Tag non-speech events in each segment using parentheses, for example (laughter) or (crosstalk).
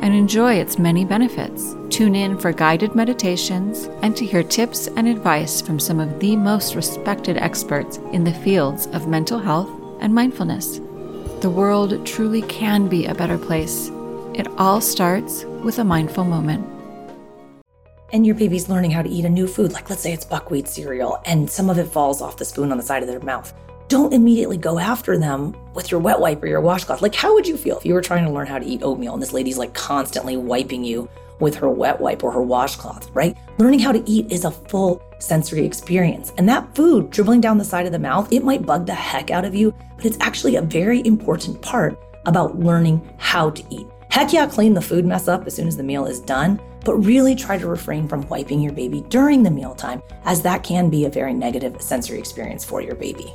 and enjoy its many benefits. Tune in for guided meditations and to hear tips and advice from some of the most respected experts in the fields of mental health and mindfulness. The world truly can be a better place. It all starts with a mindful moment. And your baby's learning how to eat a new food, like let's say it's buckwheat cereal, and some of it falls off the spoon on the side of their mouth don't immediately go after them with your wet wipe or your washcloth. Like, how would you feel if you were trying to learn how to eat oatmeal and this lady's like constantly wiping you with her wet wipe or her washcloth, right? Learning how to eat is a full sensory experience. And that food dribbling down the side of the mouth, it might bug the heck out of you, but it's actually a very important part about learning how to eat. Heck yeah, clean the food mess up as soon as the meal is done, but really try to refrain from wiping your baby during the mealtime, as that can be a very negative sensory experience for your baby.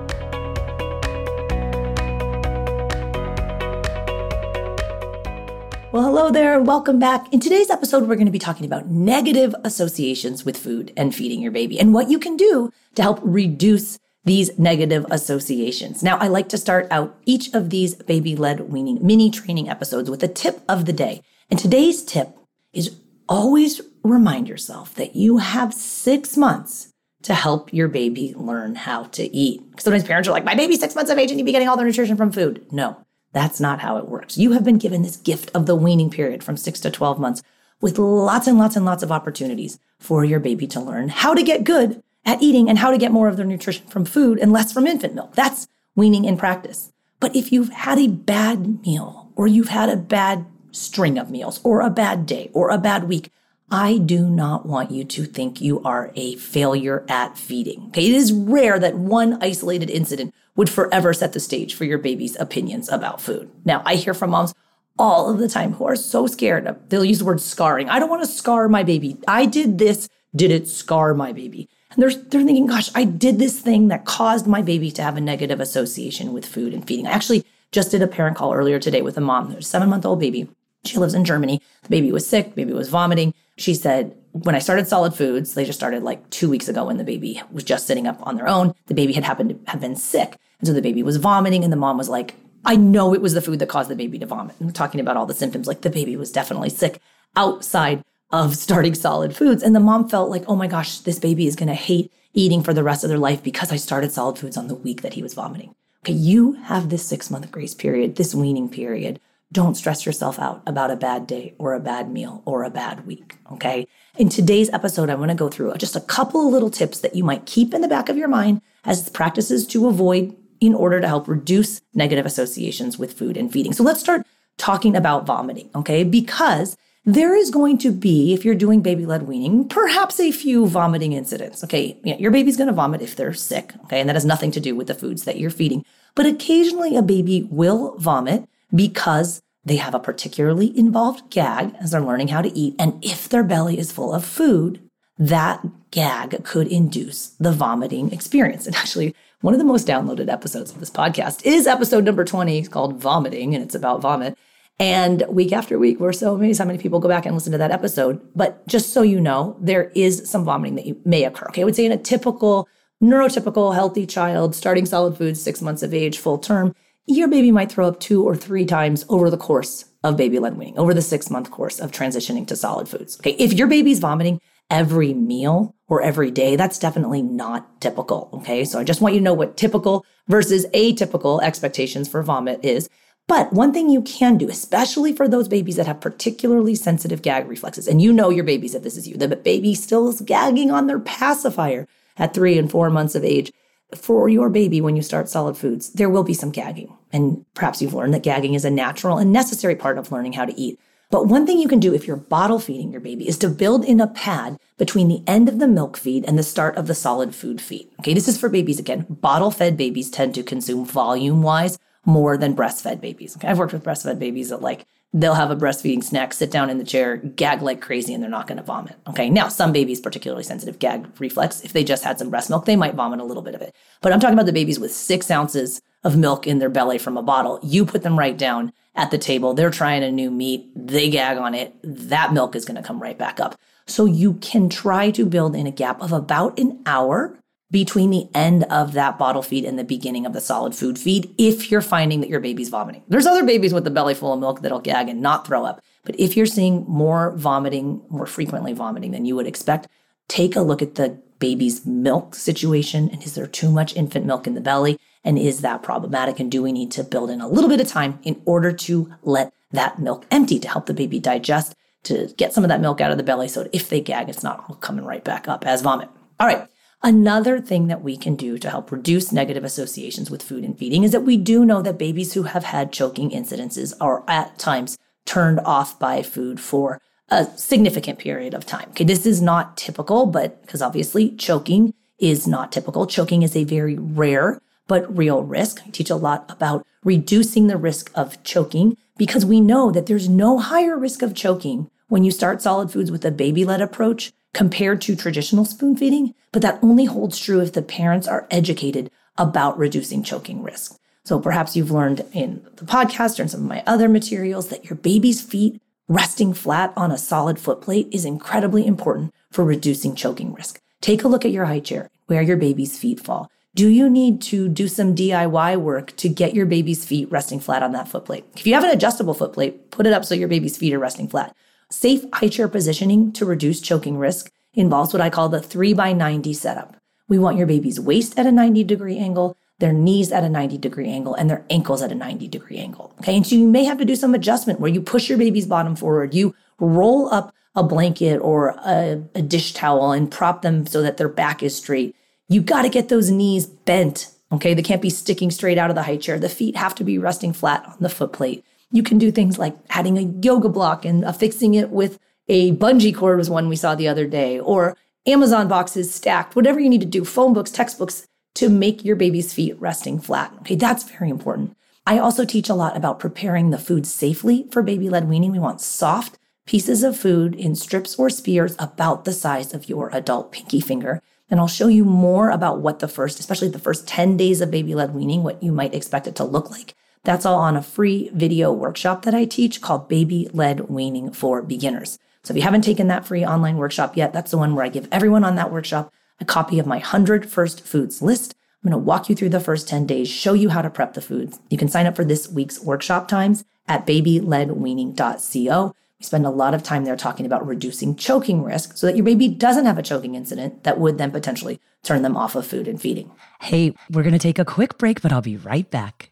Well, hello there, and welcome back. In today's episode, we're going to be talking about negative associations with food and feeding your baby and what you can do to help reduce these negative associations. Now, I like to start out each of these baby led weaning mini training episodes with a tip of the day. And today's tip is always remind yourself that you have six months to help your baby learn how to eat. Sometimes parents are like, my baby's six months of age and you be getting all their nutrition from food. No, that's not how it works. You have been given this gift of the weaning period from six to 12 months with lots and lots and lots of opportunities for your baby to learn how to get good at eating and how to get more of their nutrition from food and less from infant milk. That's weaning in practice. But if you've had a bad meal or you've had a bad string of meals or a bad day or a bad week, I do not want you to think you are a failure at feeding. Okay. It is rare that one isolated incident would forever set the stage for your baby's opinions about food. Now, I hear from moms all of the time who are so scared. Of, they'll use the word scarring. I don't want to scar my baby. I did this. Did it scar my baby? And they're, they're thinking, gosh, I did this thing that caused my baby to have a negative association with food and feeding. I actually just did a parent call earlier today with a mom, a seven month old baby. She lives in Germany. The baby was sick, baby was vomiting. She said, when I started solid foods, they just started like two weeks ago when the baby was just sitting up on their own. The baby had happened to have been sick. And so the baby was vomiting, and the mom was like, I know it was the food that caused the baby to vomit. And talking about all the symptoms, like the baby was definitely sick outside of starting solid foods. And the mom felt like, oh my gosh, this baby is going to hate eating for the rest of their life because I started solid foods on the week that he was vomiting. Okay, you have this six month grace period, this weaning period. Don't stress yourself out about a bad day or a bad meal or a bad week. Okay. In today's episode, I want to go through just a couple of little tips that you might keep in the back of your mind as practices to avoid in order to help reduce negative associations with food and feeding. So let's start talking about vomiting, okay? Because there is going to be, if you're doing baby led weaning, perhaps a few vomiting incidents, okay? your baby's gonna vomit if they're sick, okay? And that has nothing to do with the foods that you're feeding. But occasionally a baby will vomit because they have a particularly involved gag as they're learning how to eat. And if their belly is full of food, that gag could induce the vomiting experience. And actually, one of the most downloaded episodes of this podcast is episode number 20 called Vomiting, and it's about vomit. And week after week, we're so amazed how many people go back and listen to that episode. But just so you know, there is some vomiting that may occur. Okay. I would say in a typical, neurotypical, healthy child starting solid foods, six months of age, full term, your baby might throw up two or three times over the course of baby led weaning, over the six month course of transitioning to solid foods. Okay. If your baby's vomiting every meal or every day, that's definitely not typical. Okay. So I just want you to know what typical versus atypical expectations for vomit is. But one thing you can do, especially for those babies that have particularly sensitive gag reflexes, and you know your babies if this is you, the baby still is gagging on their pacifier at three and four months of age. For your baby, when you start solid foods, there will be some gagging. And perhaps you've learned that gagging is a natural and necessary part of learning how to eat. But one thing you can do if you're bottle feeding your baby is to build in a pad between the end of the milk feed and the start of the solid food feed. Okay, this is for babies again. Bottle fed babies tend to consume volume wise more than breastfed babies. Okay, I've worked with breastfed babies that like they'll have a breastfeeding snack, sit down in the chair, gag like crazy, and they're not going to vomit. Okay. Now, some babies, particularly sensitive gag reflex, if they just had some breast milk, they might vomit a little bit of it. But I'm talking about the babies with six ounces of milk in their belly from a bottle. You put them right down at the table. They're trying a new meat. They gag on it. That milk is going to come right back up. So you can try to build in a gap of about an hour between the end of that bottle feed and the beginning of the solid food feed if you're finding that your baby's vomiting. There's other babies with a belly full of milk that'll gag and not throw up. But if you're seeing more vomiting, more frequently vomiting than you would expect, take a look at the baby's milk situation and is there too much infant milk in the belly and is that problematic and do we need to build in a little bit of time in order to let that milk empty to help the baby digest to get some of that milk out of the belly so if they gag it's not all coming right back up as vomit. All right. Another thing that we can do to help reduce negative associations with food and feeding is that we do know that babies who have had choking incidences are at times turned off by food for a significant period of time. Okay, this is not typical, but because obviously choking is not typical. Choking is a very rare but real risk. I teach a lot about reducing the risk of choking because we know that there's no higher risk of choking when you start solid foods with a baby led approach compared to traditional spoon feeding, but that only holds true if the parents are educated about reducing choking risk. So perhaps you've learned in the podcast or in some of my other materials that your baby's feet resting flat on a solid foot plate is incredibly important for reducing choking risk. Take a look at your high chair, where your baby's feet fall. Do you need to do some DIY work to get your baby's feet resting flat on that footplate? If you have an adjustable footplate, put it up so your baby's feet are resting flat. Safe high chair positioning to reduce choking risk involves what I call the 3 by 90 setup. We want your baby's waist at a 90 degree angle, their knees at a 90 degree angle, and their ankles at a 90 degree angle. Okay. And so you may have to do some adjustment where you push your baby's bottom forward, you roll up a blanket or a, a dish towel and prop them so that their back is straight. You got to get those knees bent. Okay. They can't be sticking straight out of the high chair. The feet have to be resting flat on the foot plate. You can do things like adding a yoga block and affixing it with a bungee cord was one we saw the other day, or Amazon boxes stacked, whatever you need to do, phone books, textbooks to make your baby's feet resting flat. Okay, that's very important. I also teach a lot about preparing the food safely for baby led weaning. We want soft pieces of food in strips or spears about the size of your adult pinky finger. And I'll show you more about what the first, especially the first 10 days of baby led weaning, what you might expect it to look like that's all on a free video workshop that I teach called Baby Led Weaning for Beginners. So if you haven't taken that free online workshop yet, that's the one where I give everyone on that workshop a copy of my 100 first foods list. I'm going to walk you through the first 10 days, show you how to prep the foods. You can sign up for this week's workshop times at babyledweaning.co. We spend a lot of time there talking about reducing choking risk so that your baby doesn't have a choking incident that would then potentially turn them off of food and feeding. Hey, we're going to take a quick break, but I'll be right back.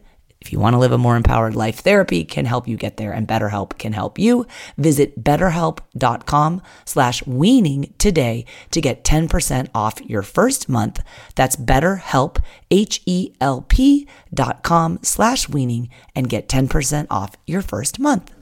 If you want to live a more empowered life, therapy can help you get there and BetterHelp can help you. Visit betterhelp.com slash weaning today to get 10% off your first month. That's betterhelp, H-E-L-P dot com slash weaning and get 10% off your first month.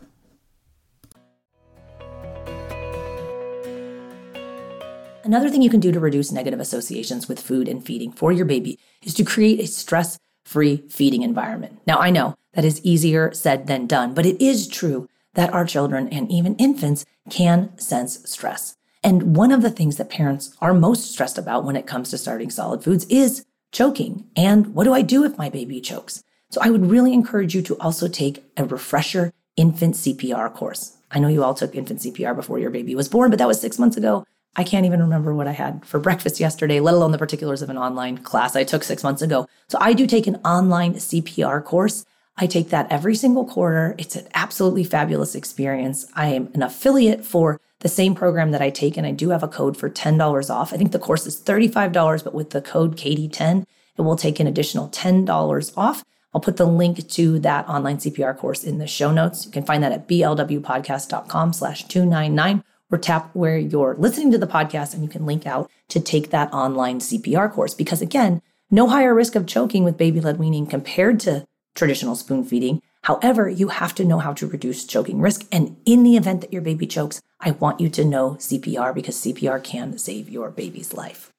Another thing you can do to reduce negative associations with food and feeding for your baby is to create a stress free feeding environment. Now, I know that is easier said than done, but it is true that our children and even infants can sense stress. And one of the things that parents are most stressed about when it comes to starting solid foods is choking. And what do I do if my baby chokes? So I would really encourage you to also take a refresher infant CPR course. I know you all took infant CPR before your baby was born, but that was six months ago. I can't even remember what I had for breakfast yesterday, let alone the particulars of an online class I took six months ago. So I do take an online CPR course. I take that every single quarter. It's an absolutely fabulous experience. I am an affiliate for the same program that I take, and I do have a code for $10 off. I think the course is $35, but with the code Katie10, it will take an additional $10 off. I'll put the link to that online CPR course in the show notes. You can find that at blwpodcast.com slash 299 or tap where you're listening to the podcast and you can link out to take that online CPR course. Because again, no higher risk of choking with baby led weaning compared to traditional spoon feeding. However, you have to know how to reduce choking risk. And in the event that your baby chokes, I want you to know CPR because CPR can save your baby's life.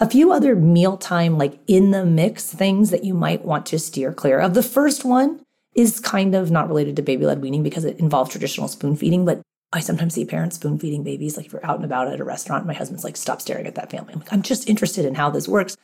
A few other mealtime, like in the mix things that you might want to steer clear of. The first one is kind of not related to baby led weaning because it involves traditional spoon feeding, but I sometimes see parents spoon feeding babies. Like if you're out and about at a restaurant, my husband's like, stop staring at that family. I'm like, I'm just interested in how this works.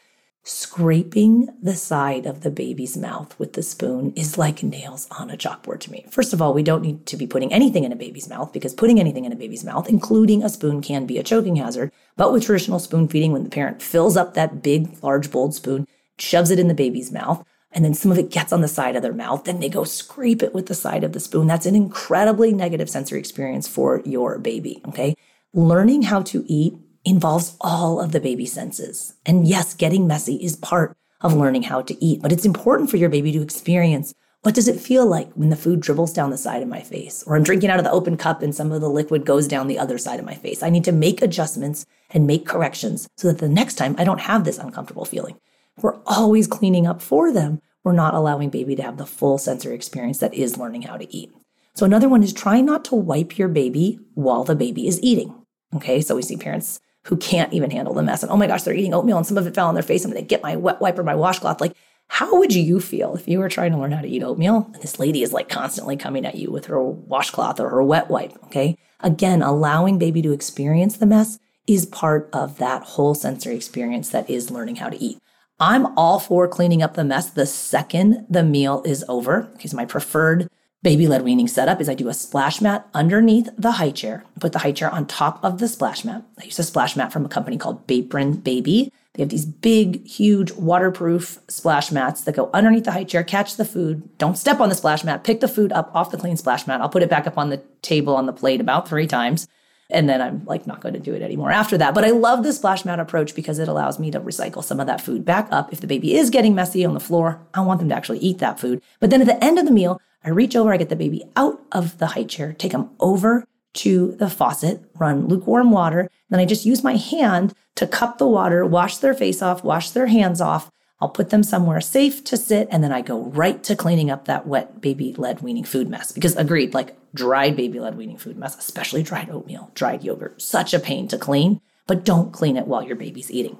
Scraping the side of the baby's mouth with the spoon is like nails on a chalkboard to me. First of all, we don't need to be putting anything in a baby's mouth because putting anything in a baby's mouth, including a spoon, can be a choking hazard. But with traditional spoon feeding, when the parent fills up that big, large, bold spoon, shoves it in the baby's mouth, and then some of it gets on the side of their mouth, then they go scrape it with the side of the spoon. That's an incredibly negative sensory experience for your baby. Okay. Learning how to eat involves all of the baby senses. And yes, getting messy is part of learning how to eat, but it's important for your baby to experience what does it feel like when the food dribbles down the side of my face? Or I'm drinking out of the open cup and some of the liquid goes down the other side of my face. I need to make adjustments and make corrections so that the next time I don't have this uncomfortable feeling we're always cleaning up for them. We're not allowing baby to have the full sensory experience that is learning how to eat. So another one is try not to wipe your baby while the baby is eating. Okay, so we see parents who can't even handle the mess and oh my gosh, they're eating oatmeal and some of it fell on their face. I'm gonna get my wet wiper, my washcloth. Like, how would you feel if you were trying to learn how to eat oatmeal and this lady is like constantly coming at you with her washcloth or her wet wipe? Okay, again, allowing baby to experience the mess is part of that whole sensory experience that is learning how to eat. I'm all for cleaning up the mess the second the meal is over because my preferred baby led weaning setup is I do a splash mat underneath the high chair, put the high chair on top of the splash mat. I use a splash mat from a company called Bapron Baby. They have these big, huge waterproof splash mats that go underneath the high chair, catch the food. Don't step on the splash mat, pick the food up off the clean splash mat. I'll put it back up on the table on the plate about three times. And then I'm like not going to do it anymore after that. But I love the splash mat approach because it allows me to recycle some of that food back up. If the baby is getting messy on the floor, I want them to actually eat that food. But then at the end of the meal, I reach over, I get the baby out of the high chair, take them over to the faucet, run lukewarm water. Then I just use my hand to cup the water, wash their face off, wash their hands off. I'll put them somewhere safe to sit, and then I go right to cleaning up that wet baby led weaning food mess. Because agreed, like dried baby led weaning food mess, especially dried oatmeal, dried yogurt, such a pain to clean, but don't clean it while your baby's eating.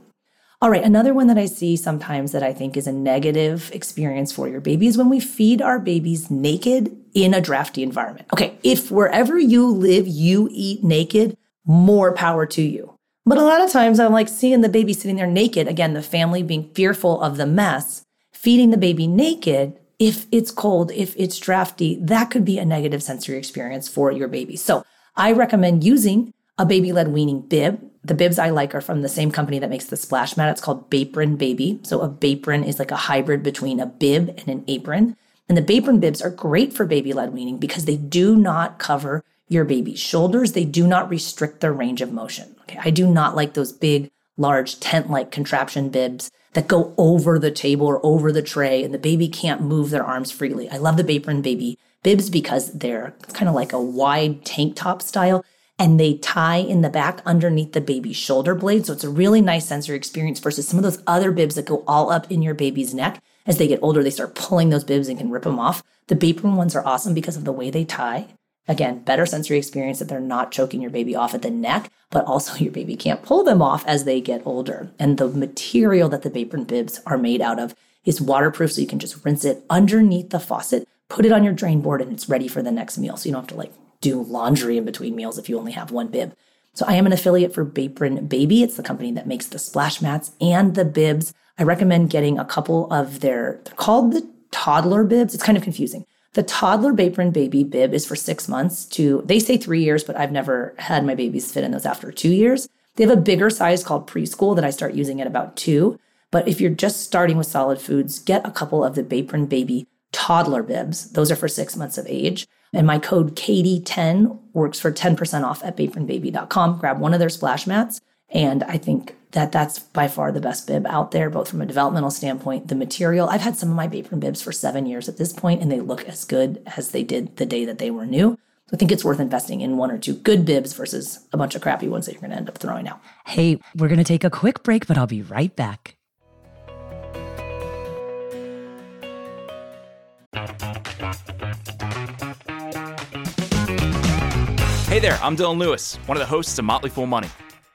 All right, another one that I see sometimes that I think is a negative experience for your baby is when we feed our babies naked in a drafty environment. Okay, if wherever you live, you eat naked, more power to you. But a lot of times I'm like seeing the baby sitting there naked, again, the family being fearful of the mess, feeding the baby naked if it's cold, if it's drafty, that could be a negative sensory experience for your baby. So I recommend using a baby led weaning bib. The bibs I like are from the same company that makes the splash mat. It's called Bapron Baby. So a Bapron is like a hybrid between a bib and an apron. And the Bapron bibs are great for baby led weaning because they do not cover your baby's shoulders. They do not restrict their range of motion. Okay. I do not like those big large tent like contraption bibs that go over the table or over the tray and the baby can't move their arms freely. I love the Bapron Baby bibs because they're kind of like a wide tank top style and they tie in the back underneath the baby's shoulder blade. So it's a really nice sensory experience versus some of those other bibs that go all up in your baby's neck. As they get older, they start pulling those bibs and can rip them off. The Bapron ones are awesome because of the way they tie. Again, better sensory experience that they're not choking your baby off at the neck, but also (laughs) your baby can't pull them off as they get older. And the material that the Bapron bibs are made out of is waterproof, so you can just rinse it underneath the faucet, put it on your drain board, and it's ready for the next meal. So you don't have to like do laundry in between meals if you only have one bib. So I am an affiliate for Bapron Baby. It's the company that makes the splash mats and the bibs. I recommend getting a couple of their, they're called the toddler bibs. It's kind of confusing. The toddler Bapron baby bib is for six months to, they say three years, but I've never had my babies fit in those after two years. They have a bigger size called preschool that I start using at about two. But if you're just starting with solid foods, get a couple of the Bapron baby toddler bibs. Those are for six months of age. And my code Katie10 works for 10% off at bapronbaby.com. Grab one of their splash mats. And I think that that's by far the best bib out there, both from a developmental standpoint, the material. I've had some of my Bapron bibs for seven years at this point, and they look as good as they did the day that they were new. So I think it's worth investing in one or two good bibs versus a bunch of crappy ones that you're going to end up throwing out. Hey, we're going to take a quick break, but I'll be right back. Hey there, I'm Dylan Lewis, one of the hosts of Motley Fool Money.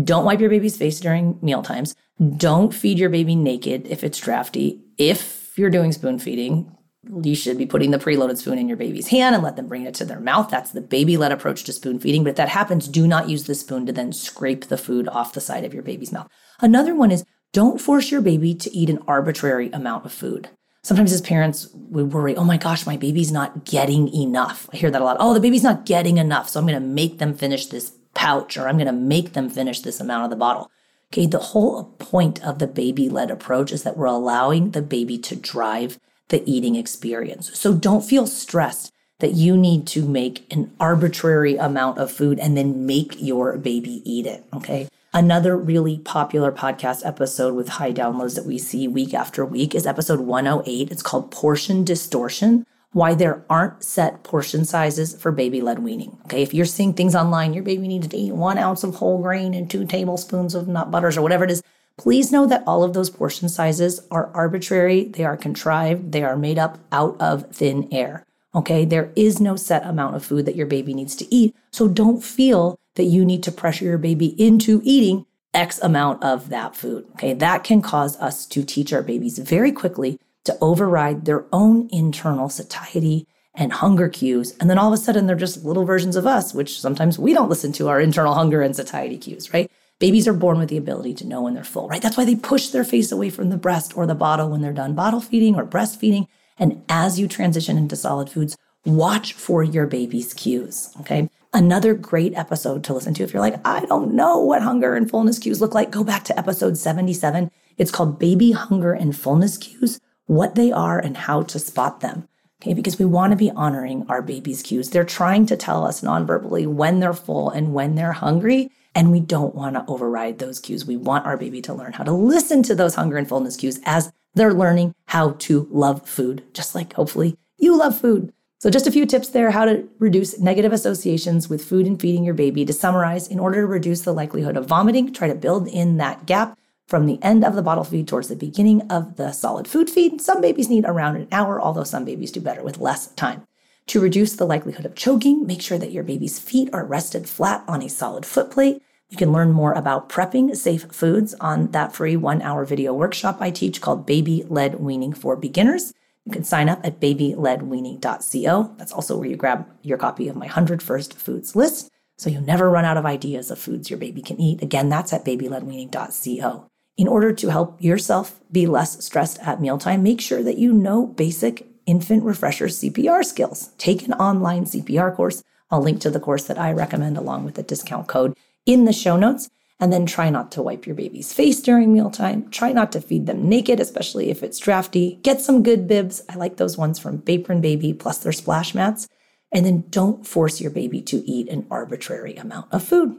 don't wipe your baby's face during meal times. Don't feed your baby naked if it's drafty. If you're doing spoon feeding, you should be putting the preloaded spoon in your baby's hand and let them bring it to their mouth. That's the baby led approach to spoon feeding. But if that happens, do not use the spoon to then scrape the food off the side of your baby's mouth. Another one is don't force your baby to eat an arbitrary amount of food. Sometimes as parents, we worry, oh my gosh, my baby's not getting enough. I hear that a lot. Oh, the baby's not getting enough. So I'm going to make them finish this pouch or I'm going to make them finish this amount of the bottle. Okay, the whole point of the baby led approach is that we're allowing the baby to drive the eating experience. So don't feel stressed that you need to make an arbitrary amount of food and then make your baby eat it. Okay. Another really popular podcast episode with high downloads that we see week after week is episode 108. It's called Portion Distortion why there aren't set portion sizes for baby led weaning. Okay, if you're seeing things online, your baby needs to eat one ounce of whole grain and two tablespoons of nut butters or whatever it is, please know that all of those portion sizes are arbitrary, they are contrived, they are made up out of thin air. Okay, there is no set amount of food that your baby needs to eat. So don't feel that you need to pressure your baby into eating X amount of that food. Okay, that can cause us to teach our babies very quickly to override their own internal satiety and hunger cues. And then all of a sudden, they're just little versions of us, which sometimes we don't listen to our internal hunger and satiety cues, right? Babies are born with the ability to know when they're full, right? That's why they push their face away from the breast or the bottle when they're done bottle feeding or breastfeeding. And as you transition into solid foods, watch for your baby's cues, okay? Another great episode to listen to if you're like, I don't know what hunger and fullness cues look like, go back to episode 77. It's called Baby Hunger and Fullness Cues what they are and how to spot them. Okay, because we want to be honoring our baby's cues. They're trying to tell us non-verbally when they're full and when they're hungry, and we don't want to override those cues. We want our baby to learn how to listen to those hunger and fullness cues as they're learning how to love food, just like hopefully you love food. So, just a few tips there how to reduce negative associations with food and feeding your baby. To summarize, in order to reduce the likelihood of vomiting, try to build in that gap from the end of the bottle feed towards the beginning of the solid food feed. Some babies need around an hour, although some babies do better with less time. To reduce the likelihood of choking, make sure that your baby's feet are rested flat on a solid foot plate. You can learn more about prepping safe foods on that free one hour video workshop I teach called Baby Led Weaning for Beginners. You can sign up at babyledweaning.co. That's also where you grab your copy of my 100 First Foods list so you never run out of ideas of foods your baby can eat. Again, that's at babyledweaning.co. In order to help yourself be less stressed at mealtime, make sure that you know basic infant refresher CPR skills. Take an online CPR course. I'll link to the course that I recommend along with the discount code in the show notes. And then try not to wipe your baby's face during mealtime. Try not to feed them naked, especially if it's drafty. Get some good bibs. I like those ones from Bapron Baby, plus their splash mats. And then don't force your baby to eat an arbitrary amount of food.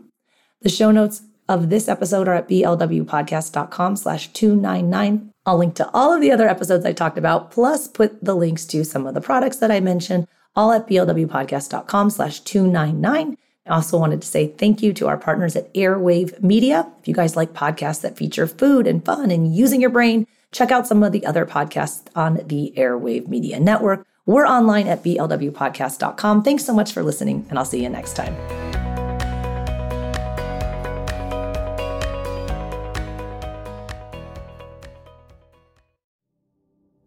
The show notes of this episode are at blwpodcast.com slash 299. I'll link to all of the other episodes I talked about, plus put the links to some of the products that I mentioned, all at blwpodcast.com slash 299. I also wanted to say thank you to our partners at Airwave Media. If you guys like podcasts that feature food and fun and using your brain, check out some of the other podcasts on the Airwave Media Network. We're online at blwpodcast.com. Thanks so much for listening, and I'll see you next time.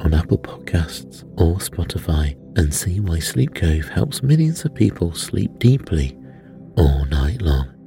on Apple Podcasts or Spotify and see why Sleep Cove helps millions of people sleep deeply all night long.